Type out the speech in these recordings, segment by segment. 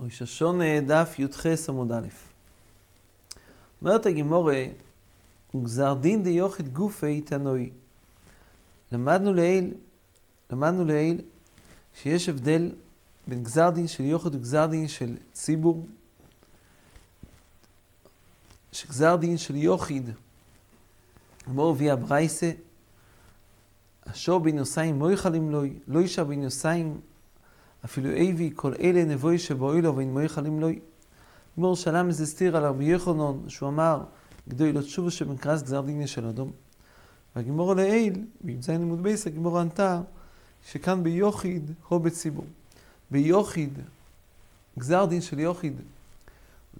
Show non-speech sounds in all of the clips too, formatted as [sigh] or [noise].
ראש השונה, דף י"ח עמוד א'. אומרת הגימורה, וגזר דין דיוכת גופי תנוי. למדנו לעיל, למדנו לעיל שיש הבדל בין גזר דין של יוכת וגזר דין של ציבור, שגזר דין של יוחיד, אמור אביה ברייסה, השור בנוסיים מויכלים לוי, לא אישה בנוסיים, אפילו אבי כל אלה נבוי שבואי לו ואין מויכלים לוי. גמור שלם איזה סתיר על רבי יחונון, שהוא אמר, גדוי לא תשובו שבמקרס גזר דין של אדום. והגמור לעיל, בי"ז לימוד בייס, הגמור ענתה, שכאן ביוחיד או בציבור. ביוחיד, גזר דין של יוחיד,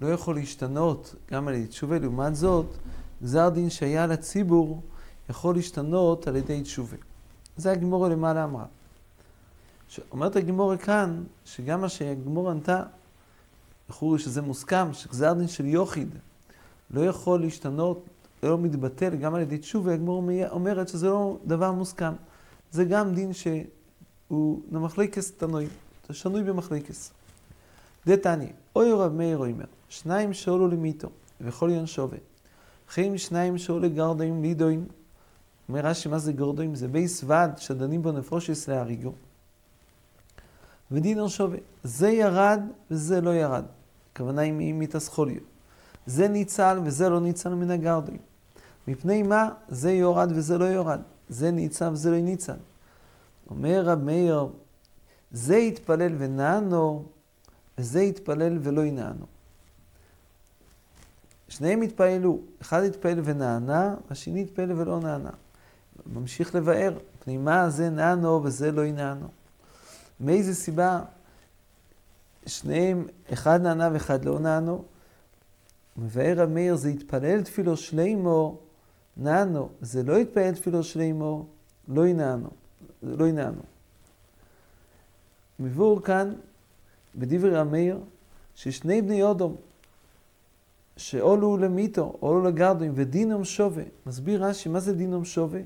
לא יכול להשתנות גם על ידי תשובה, לעומת זאת, גזר דין שהיה לציבור יכול להשתנות על ידי תשובה. זה הגמורה למעלה אמרה. אומרת הגמורה כאן, שגם מה שהגמורה ענתה, לכאורה שזה מוסכם, שגזר דין של יוחיד לא יכול להשתנות, לא מתבטל גם על ידי תשובה, הגמורה אומרת שזה לא דבר מוסכם. זה גם דין שהוא למחלקס תנוי, שנוי במחלקס. דתני, אוי רב מאיר אומר, שניים שאולו למיתו, וכל יון שווה. חיים שניים שאולו גרדוים לידוים. אומר רש"י, מה זה גרדוים? זה בי סווד שדנים בו נפושס להריגו. ודינר שווה. זה ירד וזה לא ירד. הכוונה היא מתסחוליו. זה ניצל וזה לא ניצל מן הגרדוים. מפני מה? זה יורד וזה לא יורד. זה ניצל וזה לא ניצל. אומר רב מאיר, זה יתפלל ונענו, וזה יתפלל ולא ינענו. שניהם התפעלו, אחד התפעל ונענה, השני התפעל ולא נענה. ממשיך לבאר, מפני מה זה נענו וזה לא ינענו. מאיזה סיבה שניהם, אחד נענה ואחד לא נענו? מבאר רב מאיר, זה התפלל תפילו שלימו, נענו. זה לא התפלל תפילו שלימו, לא ינענו. לא ינענו. מבואר כאן, בדברי המאיר, ששני בני אודום, שאולו למיתו, אולו לגרדוים, ודינום שווה. מסביר רש"י, מה זה דינום שווה?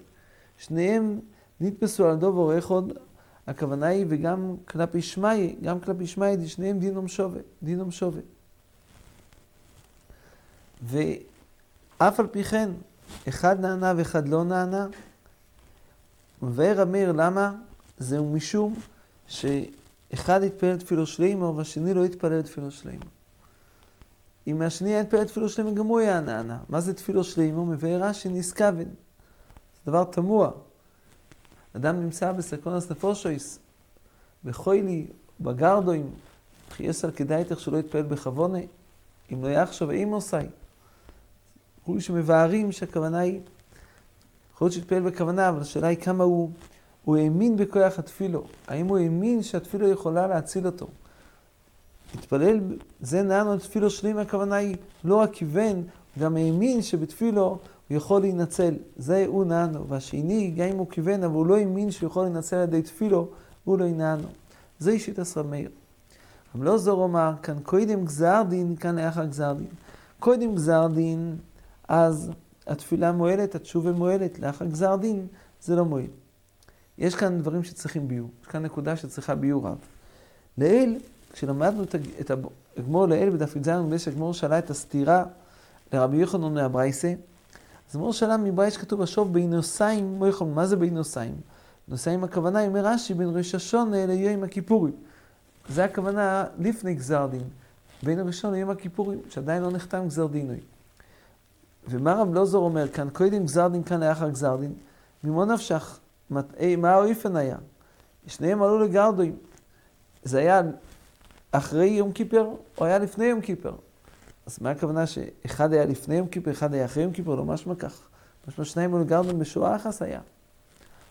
שניהם נתפסו על דובר אחד, הכוונה היא, וגם כלפי שמאי, גם כלפי שמאי, שניהם דינום שווה, דינום שווה. ואף על פי כן, אחד נענה ואחד לא נענה. מבאר אמיר, למה? זהו משום שאחד התפלל תפילו שלימו והשני לא התפלל תפילו שלימו. אם השני היה התפלל תפילו שלימו, גם הוא היה נענה. מה זה תפילו שלימו? מבאר רש"י נזכבן. דבר תמוה. אדם נמצא בסקונס נפושויס, בחוילי, בגרדוים, חייסר כדאי איתך שלא יתפעל בכוונה, אם לא יחשוב אימוסי. כולי שמבארים שהכוונה היא, יכול להיות שיתפעל בכוונה, אבל השאלה היא כמה הוא, הוא האמין בכוח התפילו. האם הוא האמין שהתפילו יכולה להציל אותו? התפלל, זה נענו התפילו שלים, הכוונה היא לא רק כיוון, גם האמין שבתפילו הוא יכול להינצל, זה הוא נענו. והשני, גם אם הוא כיוון, אבל הוא לא האמין שהוא יכול להינצל על ידי תפילו, הוא לא ינענו. זה אישית עשרה מאיר. אבל לא זור אומר, כאן קודם גזר דין, כאן לאחר גזר דין. קודם גזר דין, אז התפילה מועלת, התשובה מועלת, לאחר גזר דין, זה לא מועיל. יש כאן דברים שצריכים ביור, יש כאן נקודה שצריכה ביור רב. לעיל, כשלמדנו את הגמור לעיל בדף י"ז, הגמור שאלה את הסתירה לרבי יוחנן מהברייסה, אז אמרו שאלה מברייש כתוב השוב בינוסיים מויכול, מה זה בינוסיים? נוסעים הכוונה, אומר רש"י, בין ראש השונה ליום הכיפורים. זה הכוונה לפני גזר דין, בין הראשון ליום הכיפורים, שעדיין לא נחתם גזר דינוי. ומה רב לוזור אומר כאן, קודם גזר דין כאן לאחר גזר דין, ממו נפשך, מה האויפן היה? שניהם עלו לגרדוים. זה היה אחרי יום כיפר, או היה לפני יום כיפר? אז מה הכוונה שאחד היה לפני יום כיפר, אחד היה אחרי יום כיפר? לא משמע כך. משמע שניים עלו לגרדוים בשואה אחת היה.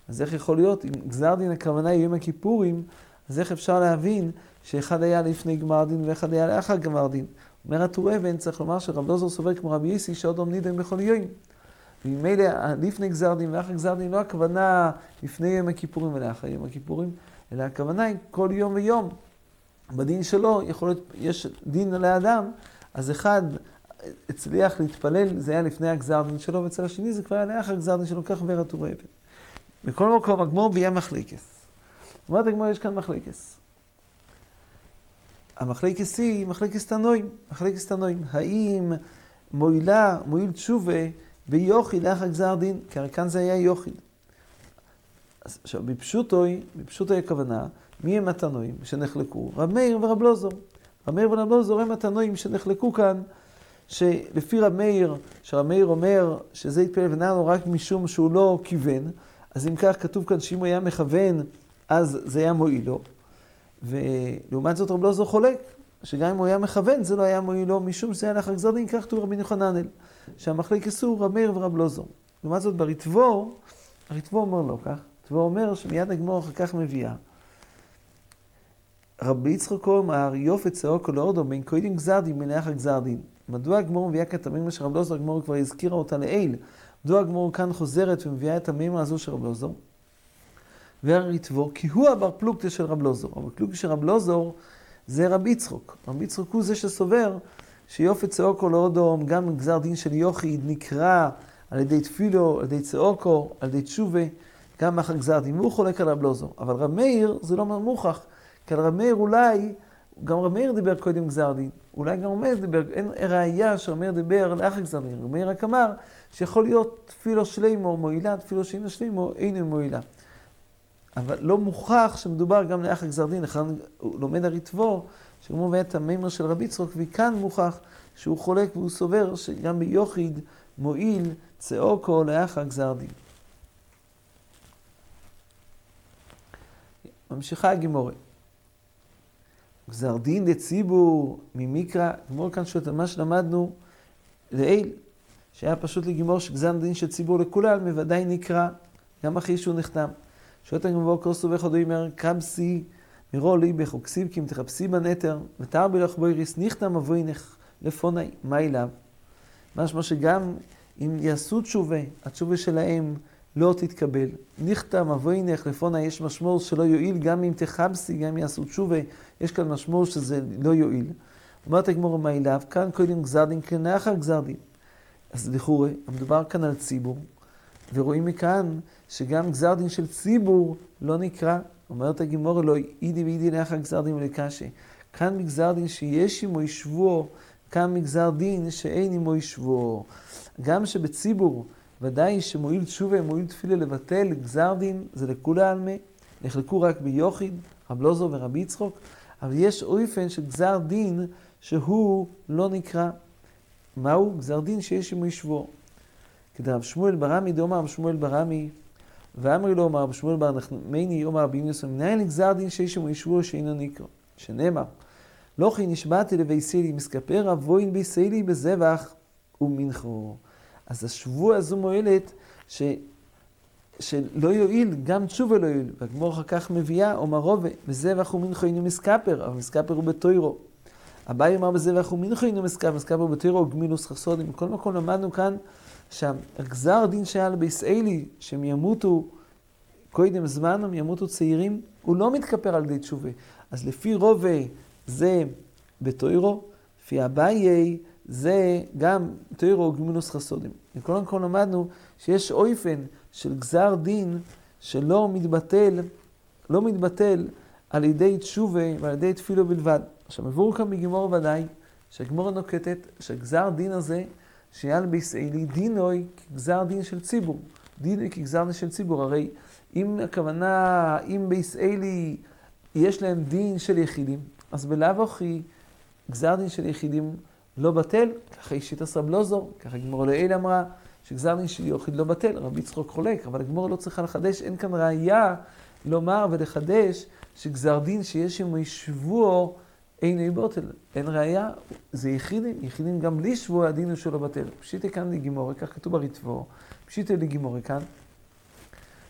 אז איך יכול להיות, אם גזר דין הכוונה היא יום הכיפורים, אז איך אפשר להבין שאחד היה לפני גמר דין ואחד היה לאחר גמר דין? אומר הטור אבן, צריך לומר שרב לוזור סובר כמו רבי יסי שעוד עומדים דם בכל יום. וממילא לפני גזר דין ואחר גזר דין לא הכוונה לפני יום הכיפורים ולאחר יום הכיפורים, אלא הכוונה היא כל יום ויום. בדין שלו יכול להיות, יש דין לאדם, אז אחד הצליח להתפלל, זה היה לפני הגזר דין שלו, ואצל השני זה כבר היה לאחר גזר דין שלו, כך אומר הטור אבן. בכל מקום, הגמור ביה מחלקס. אומרת הגמור, יש כאן מחלקס. המחלקס היא מחלקס תנועים, מחלקס תנועים. האם מועילה, מועיל תשובה ביוחיד לאחר גזר דין? כי הרי כאן זה היה יוחיד. עכשיו, בפשוטוי, בפשוטוי הכוונה, מי הם התנועים שנחלקו? רב מאיר ורב לוזור. רב מאיר ורב לוזור הם התנועים שנחלקו כאן, שלפי רב מאיר, שרב מאיר אומר שזה יתפלל ונענו רק משום שהוא לא כיוון, אז אם כך כתוב כאן שאם הוא היה מכוון, אז זה היה מועיל לו. ולעומת זאת רב לוזור חולק, שגם אם הוא היה מכוון, זה לא היה מועיל לו, משום שזה היה לאחר גזר דין, כך כתוב רבי יוחננאל, שהמחליק אסור רב מאיר ורב לוזור. לעומת זאת בריטבור, הריטבור אומר לא כך, הריטבור אומר שמיד הגמור אחר כך מביאה. רבי יצחק אמר, יופי צעוקו לאודו בין קוידים גזר דין בין לאחר גזר דין. מדוע הגמור מביאה כאן את המימרה של רב לוזור, הגמור כבר הזכירה אותה לעיל. מדוע הגמור כאן חוזרת ומביאה את המימרה הזו של רב לוזור? והריטבור, כי הוא הבר פלוגתא של רב לוזור. הבר פלוגתא של רב לוזור זה רבי יצחוק. רבי יצחוק הוא זה שסובר שיופי צעוקו לאודום, גם גזר דין של יוחיד נקרא על ידי תפילו, על ידי צעוקו, על ידי תשובה, גם אחר גזר דין. והוא חולק על רב לוזור. אבל רב מאיר זה לא מוכח, כי על רב מאיר אולי, גם רב מאיר דיבר קודם גזר דין. אולי גם רב מאיר דיבר, אין ראייה שרב מאיר דיבר לאחר גזר דין. רב מאיר רק אמר שיכול להיות תפילו שלימו מועילה, תפילו שאינו שלימו אינו מועילה. אבל לא מוכח שמדובר גם לאחר גזר דין, לכן הוא לומד הריטבו, שגם מביא את המימר של רבי צחוק, וכאן מוכח שהוא חולק והוא סובר שגם ביוחיד מועיל צעוקו לאחר גזר דין. ממשיכה הגימורת. גזר דין לציבור ממיקרא, גמור כאן שואלת על מה שלמדנו לעיל, שהיה פשוט לגימור שגזר דין של ציבור לכולל, בוודאי נקרא, גם אחרי שהוא נחתם. שואלת הגמור כוסו וחודו אומר, קבסי מרו ליבך וכסיב כי אם תחפשי בנתר, ותר בלך בויריס ניחתם אבוינך לפוני, מה אליו? משמע שגם אם יעשו תשובה, התשובה שלהם לא תתקבל. ניחתם אבוינך לפוני, יש משמעות שלא יועיל, גם אם תחפשי, גם אם יעשו תשובה, יש כאן משמעות שזה לא יועיל. אומרת הגמור מה אליו, כאן קודם גזר דין, כן לאחר גזר דין. אז לכאורה, מדובר כאן על ציבור, ורואים מכאן שגם גזר דין של ציבור לא נקרא, אומרת הגימור אלוהי, אידי ואידי לאחר גזר דין ולקשה. כאן מגזר דין שיש עמו ישבו, כאן מגזר דין שאין עמו ישבו. גם שבציבור, ודאי שמועיל תשובה, מועיל תפילה לבטל גזר דין, זה לכולי עלמא, נחלקו רק ביוחיד, רב לוזו ורבי יצחוק, אבל יש אופן של גזר דין שהוא לא נקרא. מהו? גזר דין שיש עמו ישבו. כדרב שמואל ברמי דאמר רב שמואל ברמי, ואמרי לו אמר רב שמואל בר נחמני אומר רבי יוסף, מנין לגזר דין שיש עמו ישבו שאינו נקרא. שנאמר, לא כי נשבעתי לבייסילי, מסכפר אבוין בייסילי בזבח ומנחו. אז השבוע הזו מועלת ש... שלא יועיל, גם תשובה לא יועיל. והגמור אחר כך מביאה, אומר רובה, בזבח ומנחו אינו מסכפר, אבל מסכפר הוא בתוירו. אביי אמר בזבח ומנחו אינו מסכפר, מסכפר בתוירו גמילוס חסודים. מכל מקום למדנו כאן שהגזר דין שהיה לביסאלי, שהם ימותו קודם זמן, הם ימותו צעירים, הוא לא מתכפר על ידי תשובה. אז לפי רובה זה בתוירו, לפי אביי זה גם תוירו גמילוס חסודים. מכל מקום למדנו שיש אויפן של גזר דין שלא מתבטל, לא מתבטל על ידי תשובה ועל ידי תפילו בלבד. עכשיו, עברו כאן בגימור ודאי, שהגמור נוקטת, שהגזר דין הזה, שיעל בישראלי דינוי כגזר דין של ציבור. דינוי כגזר דין של ציבור. הרי אם הכוונה, אם בישראלי יש להם דין של יחידים, אז בלאו הכי גזר דין של יחידים לא בטל, ככה אישית רב לוזור, ככה גמור לעיל אמרה, שגזר דין של יחיד לא בטל, רבי יצחוק חולק, אבל הגמור לא צריכה לחדש, אין כאן ראייה לומר ולחדש שגזר דין שיש עמו שבוע אין אי בוטל, אין ראייה, זה יחידים, יחידים גם בלי שבוע הדין הוא שלא בטל. פשיטי כאן לגימורי, כך כתוב בריטבו, פשיטי לגימורי כאן,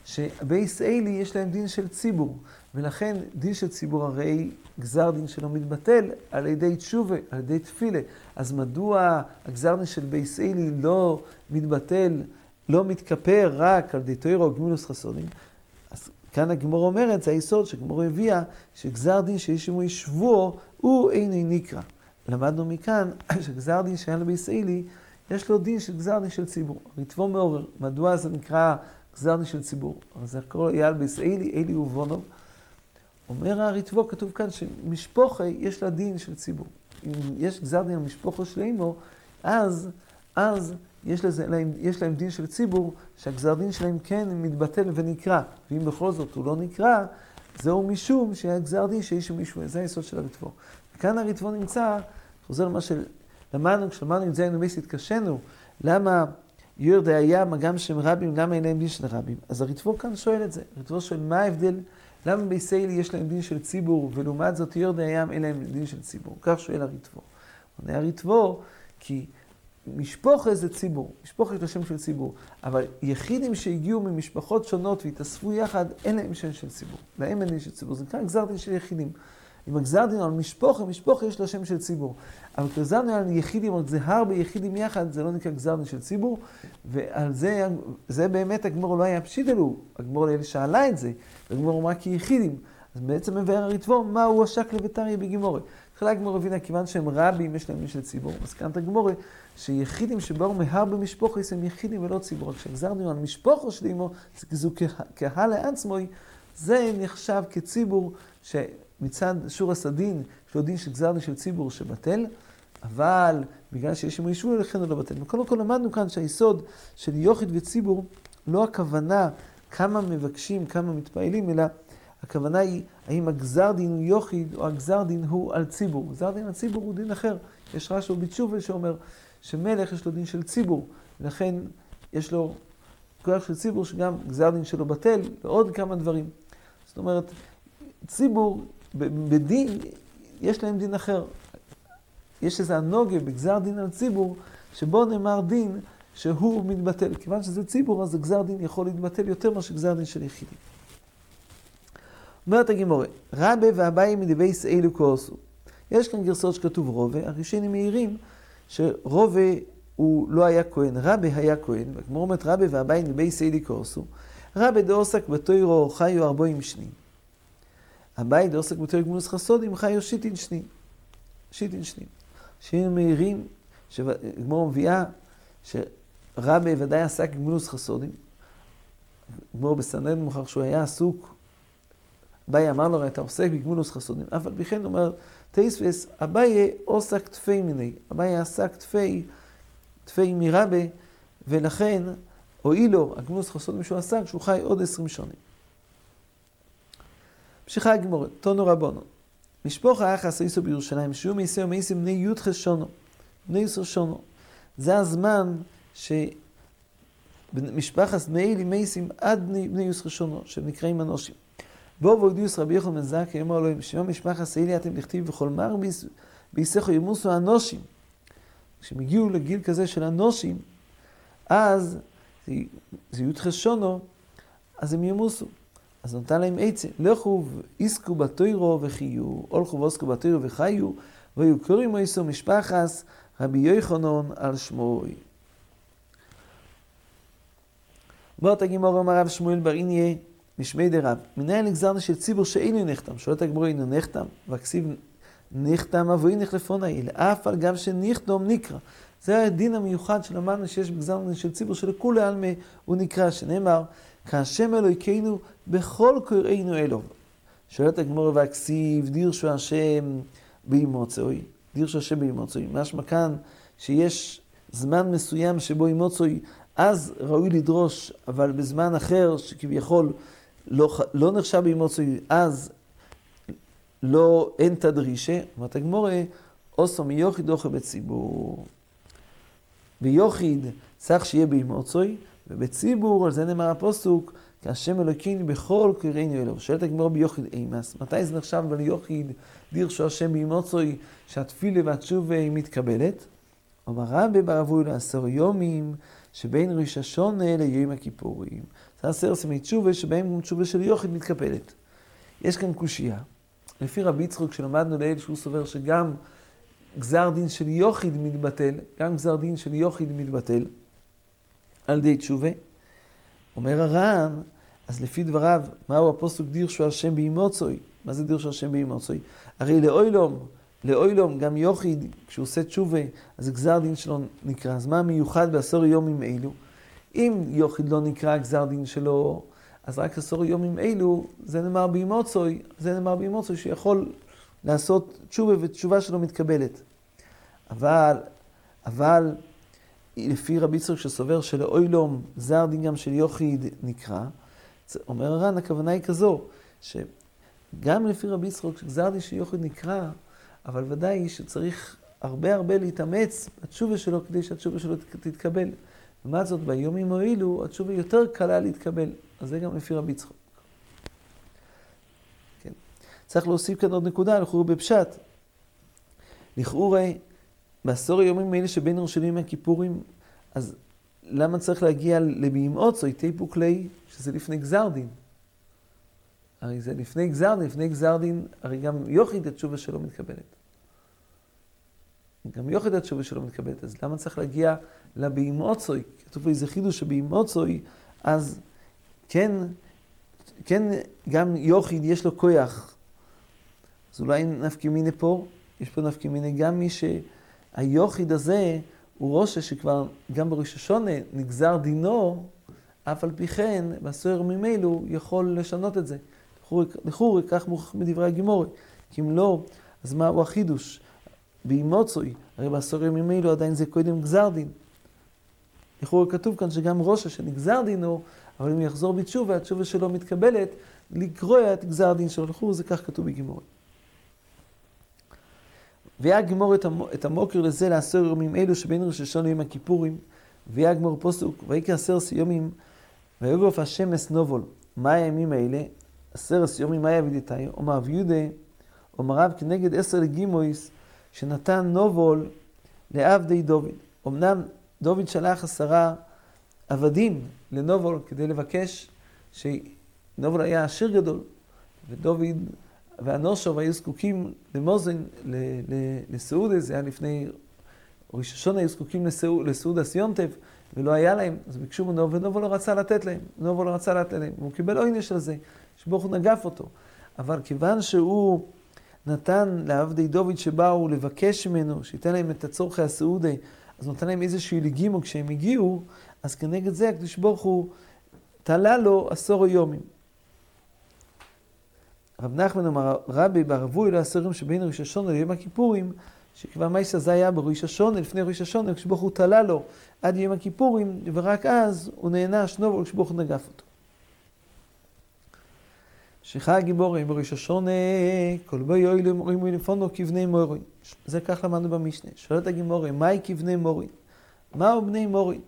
שבייס עלי יש להם דין של ציבור, ולכן דין של ציבור הרי גזר דין שלא מתבטל על ידי תשובה, על ידי תפילה. אז מדוע הגזר דין של בייס עלי לא מתבטל, לא מתכפר רק על ידי תוירו וגמילוס חסודים? אז כאן הגמורא אומרת, זה היסוד שגמורא הביאה, שגזר דין שיש עמו שבועה אינו נקרע. למדנו מכאן [clears throat] שגזר דין שהיה לו בישראלי, יש לו דין של גזר דין של ציבור. ריטבו מעורר, מדוע זה נקרא גזר דין של ציבור. אבל זה הכל אייל בישראלי, אלי ובונוב. אומר הריטבו, כתוב כאן שמשפוחה יש לה דין של ציבור. אם יש גזר דין על משפוחו של אימו, אז, אז יש, לזה, להם, יש להם דין של ציבור, שהגזר דין שלהם כן מתבטל ונקרא. ואם בכל זאת הוא לא נקרא, זהו משום שהיה גזר דין שאיש ומישהו, זה היסוד של הריטבו. וכאן הריטבו נמצא, חוזר למה שלמדנו, כשלמדנו את זה היינו מייס התקשינו, למה יורדי הים, גם שם רבים, למה אין להם דין של רבים? אז הריטבו כאן שואל את זה. הריטבו שואל, מה ההבדל? למה בישראל יש להם דין של ציבור, ולעומת זאת יורדי הים אין להם דין של ציבור? כך שואל הריטבו. עונה הריטבו, כי משפוחה זה ציבור, משפוחה יש לו שם של ציבור, אבל יחידים שהגיעו ממשפחות שונות והתאספו יחד, אין להם שם של ציבור. להם אין דין של ציבור, זה נקרא גזר דין של יחידים. אם הגזר דין על משפוחה, משפוחה יש לו שם של ציבור. אבל גזר דין על יחידים, על זה הרבה יחידים יחד, זה לא נקרא גזר דין של ציבור, ועל זה, זה באמת הגמור לא היה פשיט אלו, הגמור לא שאלה את זה, והגמור אמרה כי יחידים. אז בעצם מבאר הריטבו, מהו השק לביתריה בגימורי. תחילה הגמור הבינה, כיוון שהם רבים, יש להם דין של ציבור. מסקנת הגמורי, שיחידים שבאו מהרבה משפוחס הם יחידים ולא ציבור. כשגזר דין על משפוחו של אמו, זו קהל לעצמוי, זה נחשב כציבור שמצד שור הסדין, לו דין של גזר דין של ציבור שבטל, אבל בגלל שיש עמו ישבו, לכן הוא לא בטל. וקודם כל למדנו כאן שהיסוד של יוחיד וציבור, לא הכוונה כמה מבקשים, כמה מתפעלים, אלא הכוונה היא האם הגזר דין הוא יוחיד או הגזר דין הוא על ציבור. גזר דין על ציבור הוא דין אחר. יש רש"ו בתשובה שאומר שמלך יש לו דין של ציבור, ולכן יש לו כוח של ציבור שגם גזר דין שלו בטל, ועוד כמה דברים. זאת אומרת, ציבור, בדין, יש להם דין אחר. יש איזה הנוגה בגזר דין על ציבור, שבו נאמר דין שהוא מתבטל. כיוון שזה ציבור, אז הגזר דין יכול להתבטל יותר מאשר גזר דין של יחידים. אומרת הגימורה, רבה ואביי מדבייס אלו כעשו. יש כאן גרסאות שכתוב רובה, הראשונים מעירים שרובה הוא לא היה כהן, רבה היה כהן, והגמור אומרת רבה ואביי מדבייס אלו כעשו. רבה דעוסק בתוירו חיו ארבעים שנים. אביי דעוסק בתוירו גמולוס חסודים חיו שיטין שנים. שיטין שנים. שהיינו מעירים, שגמור מביאה, שרבה ודאי עסק גמולוס חסודים. גמור בסנדן מוכר שהוא היה עסוק אביי אמר לו, אתה עוסק בגמולוס חסודים. אף על פי כן אומר, תייספס, אביי עוסק תפי מיני. אביי עסק תפי, תפי מרבה, ולכן הואיל לו הגמולוס חסודים שהוא עסק, שהוא חי עוד עשרים שנים. ממשיכה הגמורת, טונו רבונו. משפוך האח עשייסו בירושלים, שהוא מייסר ומייסר בני י"ח שונו. בני י"ח שונו. זה הזמן שמשפחת בני אלי מייסים עד בני י"ח שונו, שנקראים אנושים. בואו ועודיוס רבי יחול בן זכי, אמר לו, שמע משפחה סעילי אתם לכתיב בכל מר ביסכו ימוסו אנושים. כשהם הגיעו לגיל כזה של אנושים, אז זה י"ח שונו, אז הם ימוסו. אז נתן להם עצם, לכו ועסקו בתוירו וחיו, הולכו ועסקו בתוירו וחיו, והיו קוראים מויסו משפחס רבי יוחנון על שמוי. בוא תגימור אמר רב שמואל בר איניה משמי דרב, מנהל נגזרנו של ציבור שאינו נחתם, שואלת הגמור אינו נחתם, וכסיב נחתם אבוי נחלפון האלה, אף על גב שנחתום נקרא. זה הדין המיוחד שלמדנו שיש בגזרנו של ציבור שלכולי עלמא הוא נקרא, שנאמר, כהשם אלוהיכנו בכל קוראינו אלו. שואלת הגמור והכסיב דירשו השם באימוצוי, דירשו השם באימוצוי. משמע כאן שיש זמן מסוים שבו אימוצוי, אז ראוי לדרוש, אבל בזמן אחר שכביכול לא, לא נחשב באימוצוי, אז לא, אין תדרישה, אומרת הגמורה, אוסו מיוחיד אוכל בציבור. ביוחיד צריך שיהיה באימוצוי, ובציבור, על זה נאמר הפוסוק, כי השם אלוקיני בכל קראינו אלו. שואלת הגמורה ביוחיד אימס, מתי זה נחשב ביוחיד, דירשו השם באימוצוי, שהתפילה והתשובה מתקבלת? אומר רבי ברבוי לעשור יומים, שבין ראש השונה ליום הכיפורים. זה עשר סמי תשובה, שבהם גם תשובה של יוחיד מתקפלת. יש כאן קושייה. לפי רבי יצחוק, כשלמדנו לאל שהוא סובר שגם גזר דין של יוחיד מתבטל, גם גזר דין של יוחיד מתבטל, על ידי תשובה. אומר הר"ן, אז לפי דבריו, מהו הפוסוק דירשו השם באימוצוי? מה זה דירשו השם באימוצוי? הרי לאוילום, לאוילום, גם יוחיד, כשהוא עושה תשובה, אז גזר דין שלו נקרא. אז מה המיוחד בעשור יומים אלו? אם יוחיד לא נקרא גזר דין שלו, אז רק עשור יומים אלו, זה נאמר באימוצוי, זה נאמר באימוצוי שיכול לעשות תשובה ותשובה שלו מתקבלת. אבל, אבל לפי רבי יצחק שסובר שלאוילום זר דין גם של יוחיד נקרא, אומר הר"ן, הכוונה היא כזו, שגם לפי רבי יצחק גזר דין של יוחיד נקרא, אבל ודאי שצריך הרבה הרבה להתאמץ בתשובה שלו כדי שהתשובה שלו תתקבל. לעומת זאת, ביומים הואילו, התשובה יותר קלה להתקבל. אז זה גם לפי רבי יצחק. כן. צריך להוסיף כאן עוד נקודה, לכאורה בפשט. לכאורה, בעשור היומים האלה שבין ירושלים הכיפורים, אז למה צריך להגיע לבימאות או תיפוק כלי, שזה לפני גזר דין? הרי זה לפני גזר דין, לפני גזר דין, הרי גם יוחיד התשובה שלו מתקבלת. גם יוחיד התשובה שלו מתקבלת, אז למה צריך להגיע לבהימוצוי? כתוב פה איזה חידוש שבהימוצוי, אז כן, כן, גם יוחיד יש לו כוח. אז אולי מיני פה, יש פה מיני גם מי שהיוחיד הזה הוא ראש שכבר גם בראש השונה נגזר דינו, אף על פי כן, בסוהר ממילא יכול לשנות את זה. לכורי, כך מוכרח מדברי הגימורי. כי אם לא, אז מהו החידוש? באימוצוי, הרי בעשור ימים אלו עדיין זה קודם גזר דין. לכאורה כתוב כאן שגם ראש שנגזר דינו, אבל אם יחזור בתשובה, התשובה שלו מתקבלת, לקרוע את גזר הדין שלו. לכאורה זה כך כתוב בגימורי. ויגמור את המוקר לזה לעשור ימים אלו שבין ראש השונה עם הכיפורים, ויגמור פוסוק, ויקרא עשרת יומים, ויגרוף השם אסנובול. מה הימים האלה? עשרת יומים מה יביא דתאי? אומר רב יהודה, אומר רב כנגד עשר לגימויס, שנתן נובול לעבדי דוד. אמנם דוד שלח עשרה עבדים לנובול כדי לבקש, שנובול היה עשיר גדול, ודוד ואנושוב היו זקוקים למוזן, לסעודה, זה היה לפני ראש השונה, היו זקוקים לסעודה סיונטב, ולא היה להם, אז ביקשו מנובול, ונובול לא רצה לתת להם, נובול לא רצה לתת להם, והוא קיבל עונש על זה, שברוך הוא נגף אותו. אבל כיוון שהוא נתן לעבדי דוד שבאו לבקש ממנו, שייתן להם את הצורכי הסעודה, אז נתן להם איזשהו לגימו כשהם הגיעו, אז כנגד זה הקדוש ברוך הוא תלה לו עשור יומים. רב נחמן אמר, רבי בערבוי לעשורים שבין ראש השונה ליום הכיפורים, שכבר מייסה זה היה בראש השונה, לפני ראש השונה, הקדוש ברוך הוא תלה לו עד יום הכיפורים, ורק אז הוא נענש נובו, הקדוש ברוך הוא נגף אותו. שחי גיבורים בראש השונה, כל בו יועילו מורים ולפונו כבני מורים. זה כך למדנו במשנה. שואלת הגימורים, מהי כבני מורים? מהו בני מורים?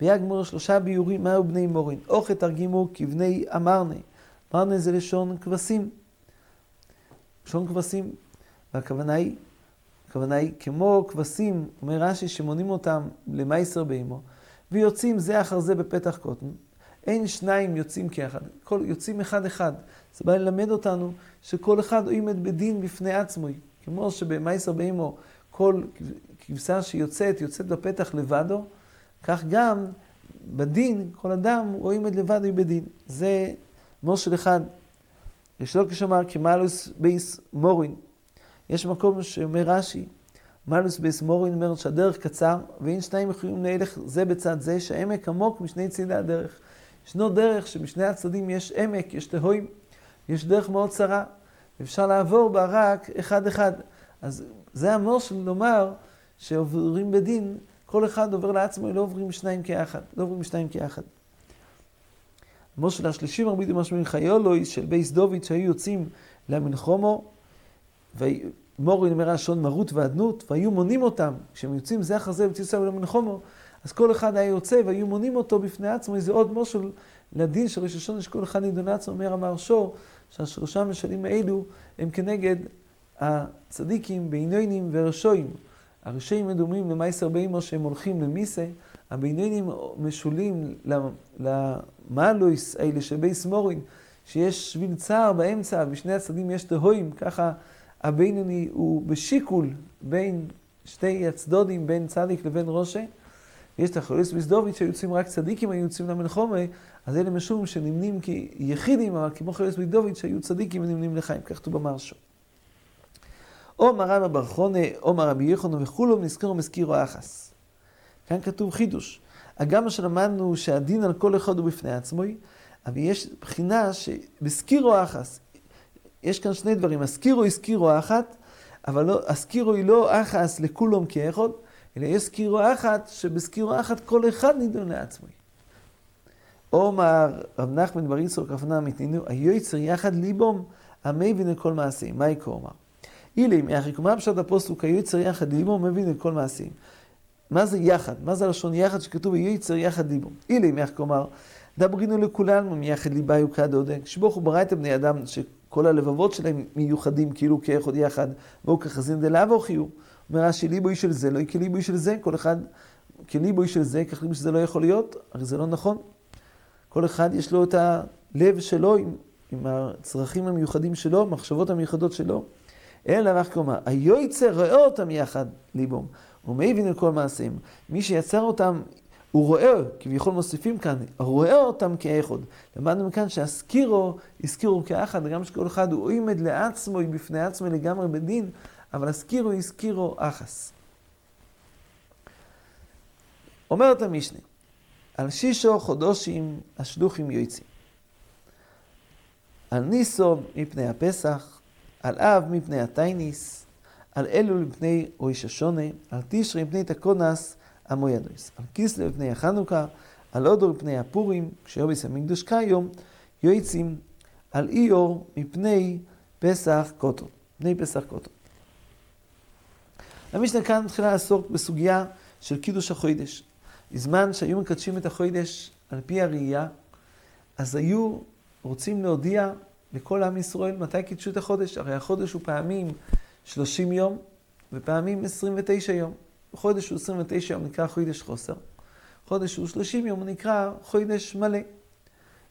ביגמור שלושה ביורים, מהו בני מורים? אוכל תרגימו כבני אמרנה. אמרנה זה לשון כבשים. לשון כבשים. והכוונה היא, הכוונה היא כמו כבשים, אומר רש"י, שמונים אותם למייסר באמו, ויוצאים זה אחר זה בפתח קוטן. אין שניים יוצאים כאחד, כל, יוצאים אחד אחד. זה בא ללמד אותנו שכל אחד עומד בדין בפני עצמו. כמו שבמייסר בהמו כל כבשה שיוצאת, יוצאת בפתח לבדו, כך גם בדין, כל אדם הוא עומד לבדו בדין. זה מושל אחד. ריש לוקיש אמר כמעלוס בייס מורין. יש מקום שאומר רש"י, מעלוס בייס מורין אומר שהדרך קצר, ואין שניים יכולים להלך זה בצד זה, שהעמק עמוק משני צידי הדרך. ישנו דרך שמשני הצדדים יש עמק, יש תהואים, יש דרך מאוד צרה, אפשר לעבור בה רק אחד-אחד. אז זה המושל לומר שעוברים בדין, כל אחד עובר לעצמו, לא עוברים שניים כאחד, לא עוברים שניים כאחד. המושל השלישי מרבית במשמעים חיולוי של בייס דוד שהיו יוצאים למלחומו, ומורי נאמרה לשון מרות ואדנות, והיו מונים אותם, כשהם יוצאים זה אחר זה ויוצאים למלחומו, אז כל אחד היה יוצא והיו מונים אותו בפני עצמו, איזה עוד מושל לדין של ראש השונה שכל אחד נידון לעצמו, אומר אמר שור, שהשלושה משלים האלו הם כנגד הצדיקים, בינונים ורשועים. הרשעים מדומים למייסר באימו שהם הולכים למיסה, הבינונים משולים למעלויס האלה של בייס מורין, שיש שביל צער באמצע, בשני הצדדים יש תהואים, ככה הבינוני הוא בשיקול בין שתי הצדודים, בין צדיק לבין ראשה. יש את החולס בסדוביץ' שיוצאים רק צדיקים, היו יוצאים למלחומה, אז אלה משום שנמנים כיחידים, אבל כמו חולס בסדוביץ' שהיו צדיקים ונמנים לחיים, כך כתוב במרשו. או מרן אבר חונה, או מרבי יחונו וכולו נזכרו מזכירו אחס. כאן כתוב חידוש. הגם שלמדנו שהדין על כל אחד הוא בפני עצמו, אבל יש בחינה שבסקירו אחס, יש כאן שני דברים, הסקירו היא סקירו אחת, אבל לא, הסקירו היא לא אחס לכולם כאחד, אלא יש סקירו אחת, שבסקירו אחת כל אחד נידון לעצמו. אומר רב נחמן בר יצחק רב מתנינו, היוצר יחד ליבום, המבין לכל מעשים. מה יקרו אומר? אילים, יחי כלומר פשט הפוסוק, היוצר יחד ליבום, מבין לכל מעשים. מה זה יחד? מה זה הלשון יחד שכתוב היוצר יחד ליבום? אילים, יחי כלומר, דברינו לכולנו מיחד ליבה יוקד עודק. שבוך הוא ברא את בני אדם, שכל הלבבות שלהם מיוחדים כאילו כאחד יחד, והוא כחזין דלאו חיו. אומר רש"י, ליבוי של זה לא כליבוי של זה, כל אחד כליבוי של זה, ליבוי שזה לא יכול להיות, הרי זה לא נכון. כל אחד יש לו את הלב שלו עם, עם הצרכים המיוחדים שלו, המחשבות המיוחדות שלו. אלא רק כלומר, היועצר רואה אותם יחד ליבום, ומבין לכל מעשיהם. מי שיצר אותם, הוא רואה, כביכול מוסיפים כאן, רואה אותם כאחד. למדנו מכאן שהסקירו, הזכירו כאחד, גם שכל אחד הוא עומד לעצמו, היא בפני עצמו לגמרי בדין, אבל הסקירו הזכירו אחס. אומרת המשנה, על שישו חודשים השלוחים יועצים. על ניסו מפני הפסח, על אב מפני התייניס, על אלול מפני ראש השונה, על תשרי מפני תקונס המוידויס, על כיסלו מפני החנוכה, על אודו מפני הפורים, כשיובס המקדוש כיום, יועצים על איור מפני פסח קוטו, מפני פסח קוטו. המשנה כאן מתחילה לעסוק בסוגיה של קידוש החוידש. בזמן שהיו מקדשים את החוידש על פי הראייה, אז היו רוצים להודיע לכל עם ישראל מתי קידשו את החודש. הרי החודש הוא פעמים 30 יום ופעמים 29 יום. חודש הוא 29 יום נקרא חוידש חוסר. חודש הוא 30 יום נקרא חוידש מלא.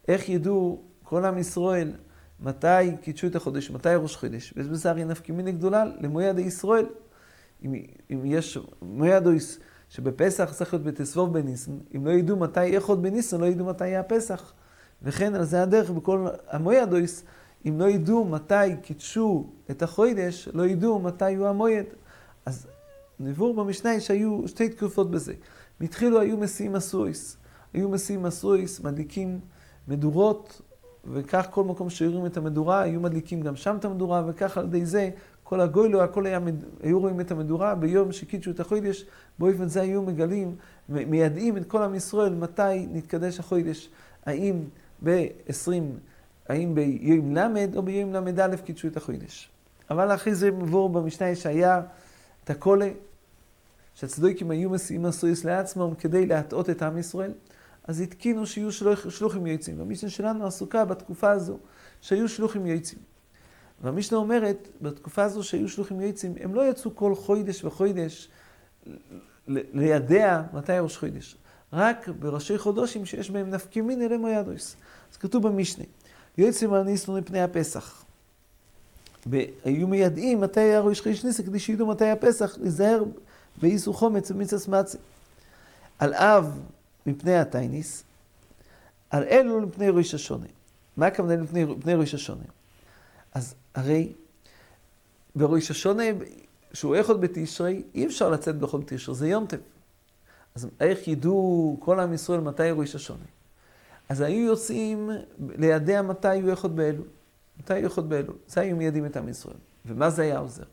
איך ידעו כל עם ישראל מתי קידשו את החודש, מתי ראש חודש? בזה הרי נפקא מיני גדולה למויד ישראל. אם, אם יש מויד אויס שבפסח צריך להיות בתסבוב בניסן, אם לא ידעו מתי איכות בניסן, לא ידעו מתי יהיה הפסח. וכן על זה הדרך בכל המויד אויס, אם לא ידעו מתי קידשו את החוידש, לא ידעו מתי הוא המויד. אז נבור במשנה שהיו שתי תקופות בזה. מתחילו היו מסיעים מסויס. היו מסיעים מסויס, מדליקים מדורות, וכך כל מקום שיורים את המדורה, היו מדליקים גם שם את המדורה, וכך על ידי זה כל הגוילו, הכל היה, היו רואים את המדורה, ביום שקידשו את החוידש, באופן זה היו מגלים, מיידעים את כל עם ישראל מתי נתקדש החוידש, האם ב-20, האם ביום ל' או ביום ל"א קידשו את החוידש. אבל אחרי זה מבואר במשנה שהיה את הקולה, שהצדוקים היו מסיעים מסויס לעצמם כדי להטעות את עם ישראל, אז התקינו שיהיו שלוח, שלוחים יועצים. והמשנה שלנו עסוקה בתקופה הזו שהיו שלוחים יועצים. והמשנה אומרת, בתקופה הזו שהיו שלוחים יועצים, הם לא יצאו כל חוידש וחוידש לידע מתי ראש חוידש. רק בראשי חודשים שיש בהם נפקימין אלה מוידויס. אז כתוב במשנה, יועצים על ניסנו מפני הפסח. והיו מיידעים מתי היה ראש חודש ניסה, כדי שידעו מתי הפסח, להיזהר באיסור חומץ ומיצס מצי. על אב מפני התייניס, על אלו מפני ראש השונה. מה הכוונה מפני ראש השונה? אז הרי בראש השונה, שהוא איכות בתשרי, אי אפשר לצאת בכל תשרי, זה יום טב. אז איך ידעו כל עם ישראל מתי ראש השונה? אז היו יוצאים לידע מתי הוא איכות באלול. מתי הוא איכות באלול? זה היו מיידים את עם ישראל. ומה זה היה עוזר?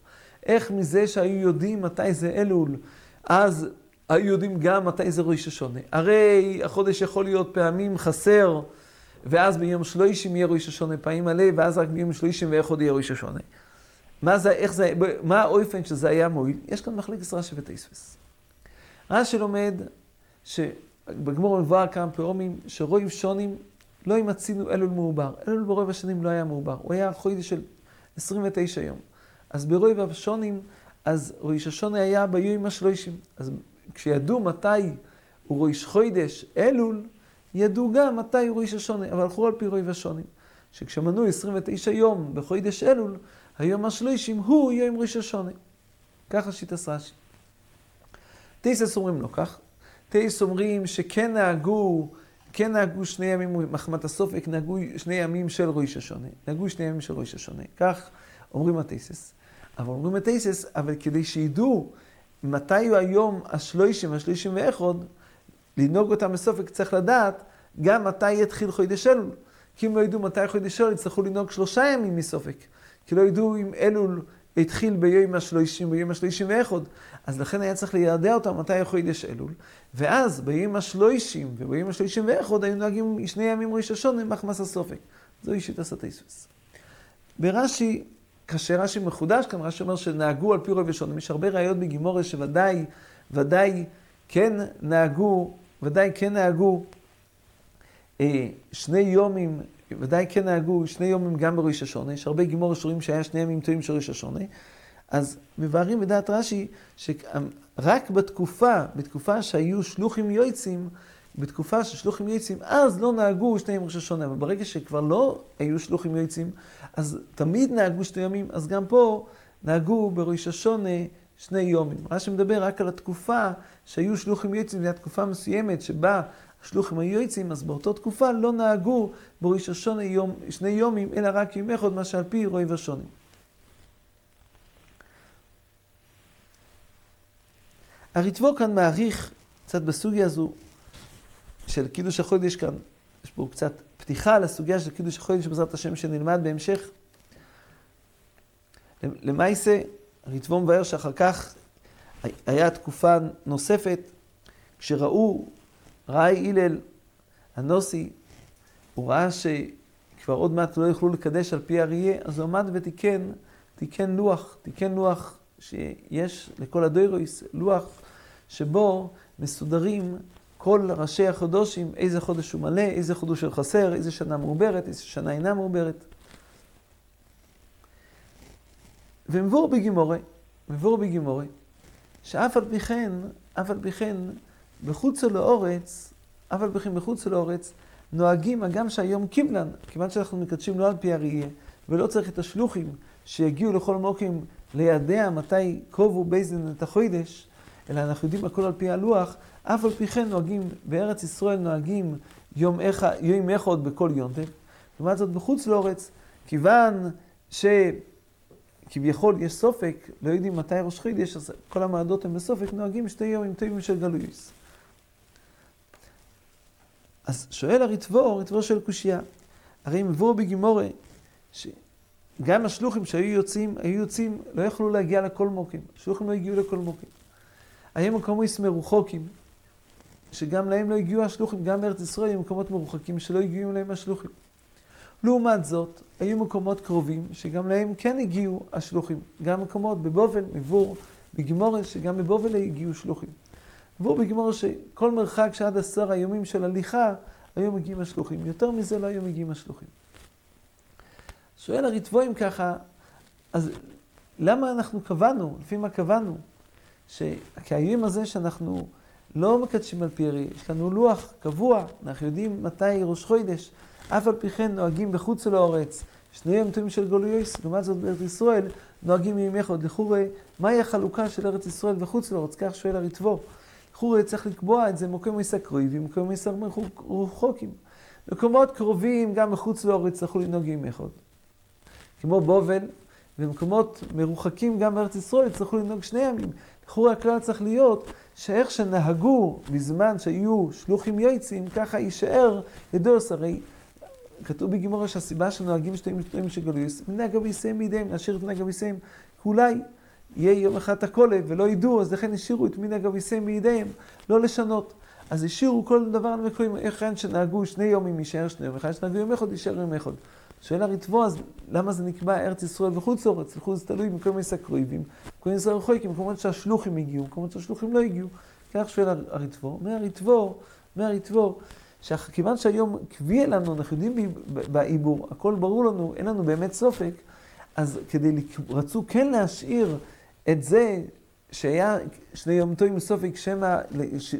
איך מזה שהיו יודעים מתי זה אלול, אז היו יודעים גם מתי זה ראש השונה. הרי החודש יכול להיות פעמים חסר. ואז ביום שלושים יהיה ראש השונה פעמים מלא, ואז רק ביום שלושים ואיך עוד יהיה ראש השונה. מה זה, איך זה, מה האופן שזה היה מועיל? יש כאן מחלקת רש"י ותספס. רש"י לומד שבגמור מבואר כמה פעמים שרואים שונים לא ימצינו אלול מעובר. אלול ברוב השנים לא היה מעובר, הוא היה חודש של 29 יום. אז ברוב השונים, אז ראש השונה היה ביום השלושים. אז כשידעו מתי הוא ראש חודש אלול, ידעו גם מתי הוא ראש השונה, אבל הלכו על פי רוי ושונים. שכשמנו 29 יום בחודש אלול, היום השלישים הוא יום ראש השונה. ככה שיטס רש"י. טייסס אומרים לא כך. טייס אומרים שכן נהגו, כן נהגו שני ימים, מחמת הסופק, נהגו שני ימים של ראש השונה. נהגו שני ימים של ראש השונה. כך אומרים הטייסס. אבל אומרים הטייסס, אבל כדי שידעו מתי הוא היום השלושים, השלישים ואחוד, לנהוג אותם בסופק צריך לדעת גם מתי יתחיל חודש אלול. כי אם לא ידעו מתי חודש אלול, יצטרכו לנהוג שלושה ימים מסופק. כי לא ידעו אם אלול התחיל ביום השלושים, ביום השלושים ואחד. אז לכן היה צריך לידע אותם מתי חודש אלול. ואז ביום השלושים וביום השלושים ואחד היו נוהגים שני ימים ראש השונה מחמס הסופק. זוהי שיטה סטייסוס. ברש"י, כאשר רש"י מחודש כאן, רש"י אומר שנהגו על פי רוב ושונים. יש הרבה ראיות בגימורת שוודאי, ודאי כן נהגו, ודאי כן נהגו אה, שני יומים, ודאי כן נהגו שני יומים גם בראש השונה. יש הרבה גימורת שרואים שהיה שני ימים טועים של ראש השונה. אז מבארים בדעת רש"י שרק בתקופה, בתקופה שהיו שלוחים יועצים, בתקופה ששלוחים יועצים, אז לא נהגו שני ימים ראש השונה, אבל ברגע שכבר לא היו שלוחים יועצים, אז תמיד נהגו שני ימים, אז גם פה נהגו בראש השונה שני יומים. רש"י מדבר רק על התקופה שהיו שלוחים יועצים, זו תקופה מסוימת שבה השלוחים היו יועצים, אז באותה תקופה לא נהגו בראש השונה יום, שני יומים, אלא רק יום אחד, מה שעל פי רואי ושונים. הריטבו כאן מעריך קצת בסוגיה הזו של קידוש החודש כאן, יש פה קצת פתיחה לסוגיה של קידוש החודש בעזרת השם שנלמד בהמשך. למעשה, הריטבו מבאר שאחר כך היה תקופה נוספת, כשראו, ראה הלל הנוסי, הוא ראה שכבר עוד מעט לא יוכלו לקדש על פי אריה, אז הוא עמד ותיקן, תיקן לוח, תיקן לוח שיש לכל הדוירויס, לוח שבו מסודרים כל ראשי החודשים, איזה חודש הוא מלא, איזה חודש הוא חסר, איזה שנה מעוברת, איזה שנה אינה מעוברת. ומבואר בגמורא, מבואר בגמורא, שאף על פי כן, אף על פי כן, בחוצו לאורץ, אף על פי כן בחוצו לאורץ, נוהגים, הגם שהיום קיבלן, כיוון שאנחנו מקדשים לא על פי הראייה, ולא צריך את השלוחים שיגיעו לכל מוקוים לידע מתי קבעו בייס דין את החוידש, אלא אנחנו יודעים הכל על פי הלוח, אף על פי כן נוהגים, בארץ ישראל נוהגים יום, אחד, יום אחד בכל יונטב. לעומת זאת בחוץ לאורץ, כיוון שכביכול יש סופק, לא יודעים מתי ראש חידש, אז כל המעדות הן בסופק, נוהגים שתי יומים טובים של גלויוס. אז שואל הריטבור, הריטבור של קושייה, הרי מבואו בגימורה, שגם השלוחים שהיו יוצאים, היו יוצאים, לא יכלו להגיע לכל מוקים. השלוחים לא הגיעו לכל מוקים. היו מקומות מרוחוקים, שגם להם לא הגיעו השלוחים, גם בארץ ישראל היו מקומות מרוחקים שלא הגיעו להם השלוחים. לעומת זאת, היו מקומות קרובים שגם להם כן הגיעו השלוחים. גם מקומות בבובל, מבור, בגמורה, שגם בבובל הגיעו שלוחים. מבור בגמורה שכל מרחק שעד עשר היומים של הליכה, היו מגיעים השלוחים. יותר מזה לא היו מגיעים השלוחים. שואל הריטבו אם ככה, אז למה אנחנו קבענו, לפי מה קבענו, שכהאיום הזה שאנחנו לא מקדשים על פי הרי, יש לנו לוח קבוע, אנחנו יודעים מתי ראש חוידש, אף על פי כן נוהגים בחוץ לאורץ, שני יום טובים של גולויוס, לעומת זאת בארץ ישראל נוהגים מימי אחד. לכורי, מהי החלוקה של ארץ ישראל וחוץ לאורץ? כך שואל הריטבו. לכורי צריך לקבוע את זה מקום מסקרוי ומקום רחוקים. מקומות קרובים גם מחוץ לאורץ צריכו לנהוג ימי אחד. כמו בובל, ומקומות מרוחקים גם בארץ ישראל יצטרכו לנהוג שני ימים. לכאורה הכלל צריך להיות שאיך שנהגו בזמן שהיו שלוחים יועצים, ככה יישאר ידוס. הרי כתוב בגימורה שהסיבה שנוהגים שתי משתרים של גלויוס, מנהג אביסיהם בידיהם, להשאיר את מנהג אביסיהם, אולי יהיה יום אחד הקולה ולא ידעו, אז לכן השאירו את מנהג אביסיהם בידיהם, לא לשנות. אז השאירו כל דבר למקורים, איך שנהגו שני יומים יישאר שני יום, אחד שנהגו יום אחד יישאר יום אחד. שואל הריטבו, אז למה זה נקבע ארץ ישראל וחוץ לארץ? לחוץ זה תלוי במקום עסק קרובים, במקום עסק רחוקים, במקומות שהשלוחים הגיעו, במקומות שהשלוחים לא הגיעו. כך שואל הריטבו. אומר הריטבו, אומר הריטבו, שכיוון שהיום קביע לנו, אנחנו יודעים בעיבור, הכל ברור לנו, אין לנו באמת סופק, אז כדי, רצו כן להשאיר את זה שהיה שני יום טועים סופק, שמא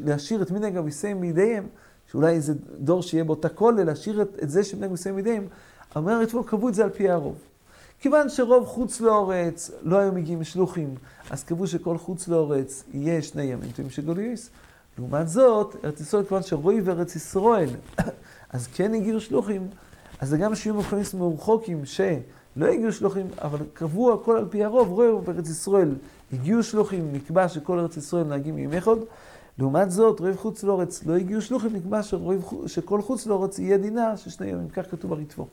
להשאיר את מנהג אביסיהם מידיהם, שאולי איזה דור שיהיה באותה כולל, להשאיר את, את זה שמנהג אביסיהם מידיהם, אומר אתמול קבעו את זה על פי הרוב. כיוון שרוב חוץ לאורץ לא היו מגיעים שלוחים, אז קבעו שכל חוץ לאורץ יהיה שני ימים טובים של גוליוס. לעומת זאת, ארץ ישראל, כיוון שרואי וארץ ישראל, [coughs] אז כן הגיעו שלוחים, אז זה גם שיהיו מקומות מרוחוקים שלא הגיעו שלוחים, אבל קבעו הכל על פי הרוב, רואי וארץ ישראל. הגיעו שלוחים, נקבע שכל ארץ ישראל נהגים ימי חוד, לעומת זאת, רוב חוץ לאורץ לא הגיעו שלוחים, נקבע שכל חוץ לאורץ יהיה דינה של שני ימים, כך כתוב בריטבו.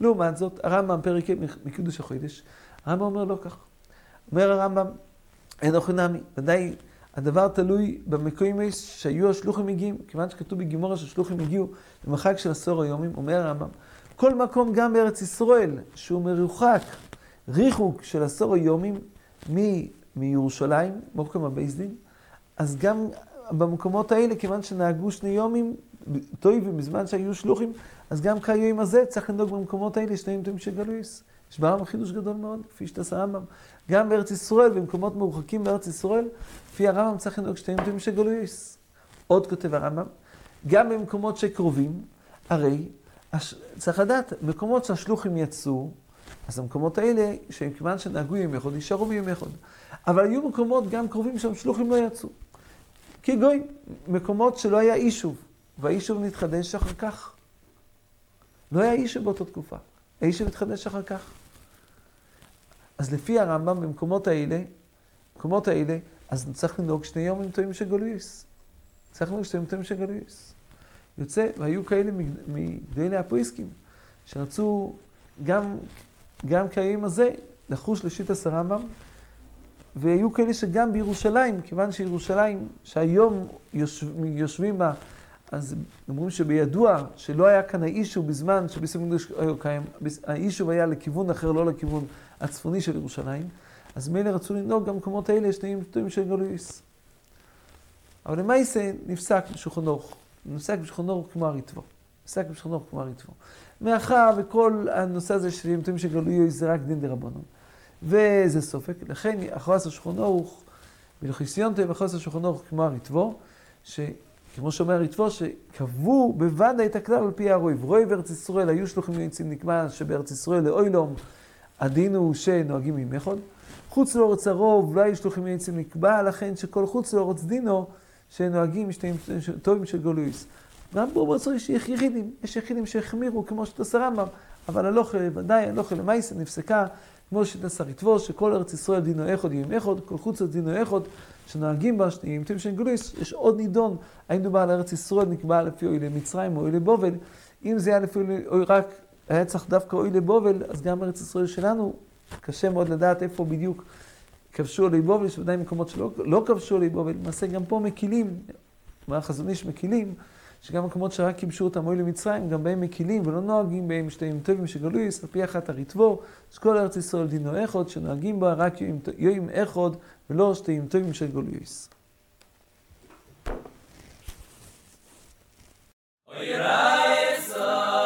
לעומת זאת, הרמב"ם, פרק מקידוש החודש, הרמב"ם אומר לא כך. אומר הרמב"ם, אין אוכל נמי, ודאי הדבר תלוי במקוימי שהיו השלוחים מגיעים, כיוון שכתוב בגימורה שהשלוחים הגיעו למרחק של עשור היומים, אומר הרמב"ם, כל מקום גם בארץ ישראל שהוא מרוחק ריחוק של עשור היומים מ- מירושלים, מוקוים הבייס דין, אז גם במקומות האלה, כיוון שנהגו שני יומים, טויבים בזמן שהיו שלוחים, אז גם כיום הזה צריך לנהוג במקומות האלה שני ימים של גלויס. יש ברמב"ם חידוש גדול מאוד, כפי שתעשה הרמב"ם. גם בארץ ישראל, במקומות מרוחקים בארץ ישראל, לפי הרמב"ם צריך לנהוג שתי ימים של גלויס. עוד כותב הרמב"ם, גם במקומות שקרובים, הרי צריך לדעת, מקומות שהשלוחים יצאו, אז המקומות האלה, שהם כיוון שנהגו יום אחד, יישארו ביום אחד. אבל היו מקומות גם קרובים שם שלוחים לא יצאו. כגוי, מקומות שלא היה יישוב, והיישוב נתחדש אחר כך. לא היה יישוב באותה תקופה, היישוב נתחדש אחר כך. אז לפי הרמב"ם, במקומות האלה, במקומות האלה, אז צריך לנהוג שני יומים טובים של גלויס. צריך לנהוג שני יומים טובים של גלויס. יוצא, והיו כאלה מגדולי הפריסקים, שרצו גם, גם כיום הזה לחוש לשיטת הרמב"ם, והיו כאלה שגם בירושלים, כיוון שירושלים, שהיום יושב, יושבים בה, אז אומרים שבידוע שלא היה כאן האישו בזמן שביס המקדוש היה קיים, האישו היה לכיוון אחר, לא לכיוון הצפוני של ירושלים, אז מילא רצו לנהוג גם במקומות האלה שניים טובים של גלויס. אבל למעשה נפסק בשולחן בשולחן אורך כמו הריטבו. בשולחן אורך כמו הריטבו. מאחר וכל הנושא הזה של יום טובים של גלויס זה רק דין דה רבנון. וזה סופק, לכן אחרס בלחיסיונטה ואחרס השולחן אורך כמו הריטבו, שכמו שאומר הריטבו, שקבעו בוודאי את הכלל על פי הרויב. רויב ארץ ישראל היו שלוחים יוצאים נקבע שבארץ ישראל לאוילום הדין הוא שנוהגים יחוד. חוץ לאורץ הרוב לא היו שלוחים יוצאים נקבע, לכן שכל חוץ לאורץ דינו שנוהגים שתיים טובים של גולויס. גם פה בארץ יש יחידים, יש יחידים שהחמירו כמו שתעשה רמב"ם, אבל הלוכה, ודאי הלוכה למעשה נפסקה כמו שתעשה ריטבו, שכל ארץ ישראל דינו איכות יהיה איכות, כל חוץ דינו איכות, שנוהגים בה שניים טובים של גולויס. יש עוד נידון, האם דובר על ארץ ישראל נקבע לפי אוי למצרים או אוי לבובל, אם זה היה לפי אוי רק היה צריך דווקא אוי לבובל, אז גם ארץ ישראל שלנו, קשה מאוד לדעת איפה בדיוק כבשו על ליבו ולשבדי מקומות שלא לא כבשו על ליבו, ולמעשה גם פה מקילים, והחזון איש מקילים, שגם מקומות שרק כיבשו אותם היו למצרים, גם בהם מקילים ולא נוהגים בהם שתיים טובים שגלו יש, על פי אחת הריטבו, שכל ארץ ישראל דינו אחד, שנוהגים בה רק יואים אחד, ולא שתיים טובים שגלו יש. Oh, אוי ראי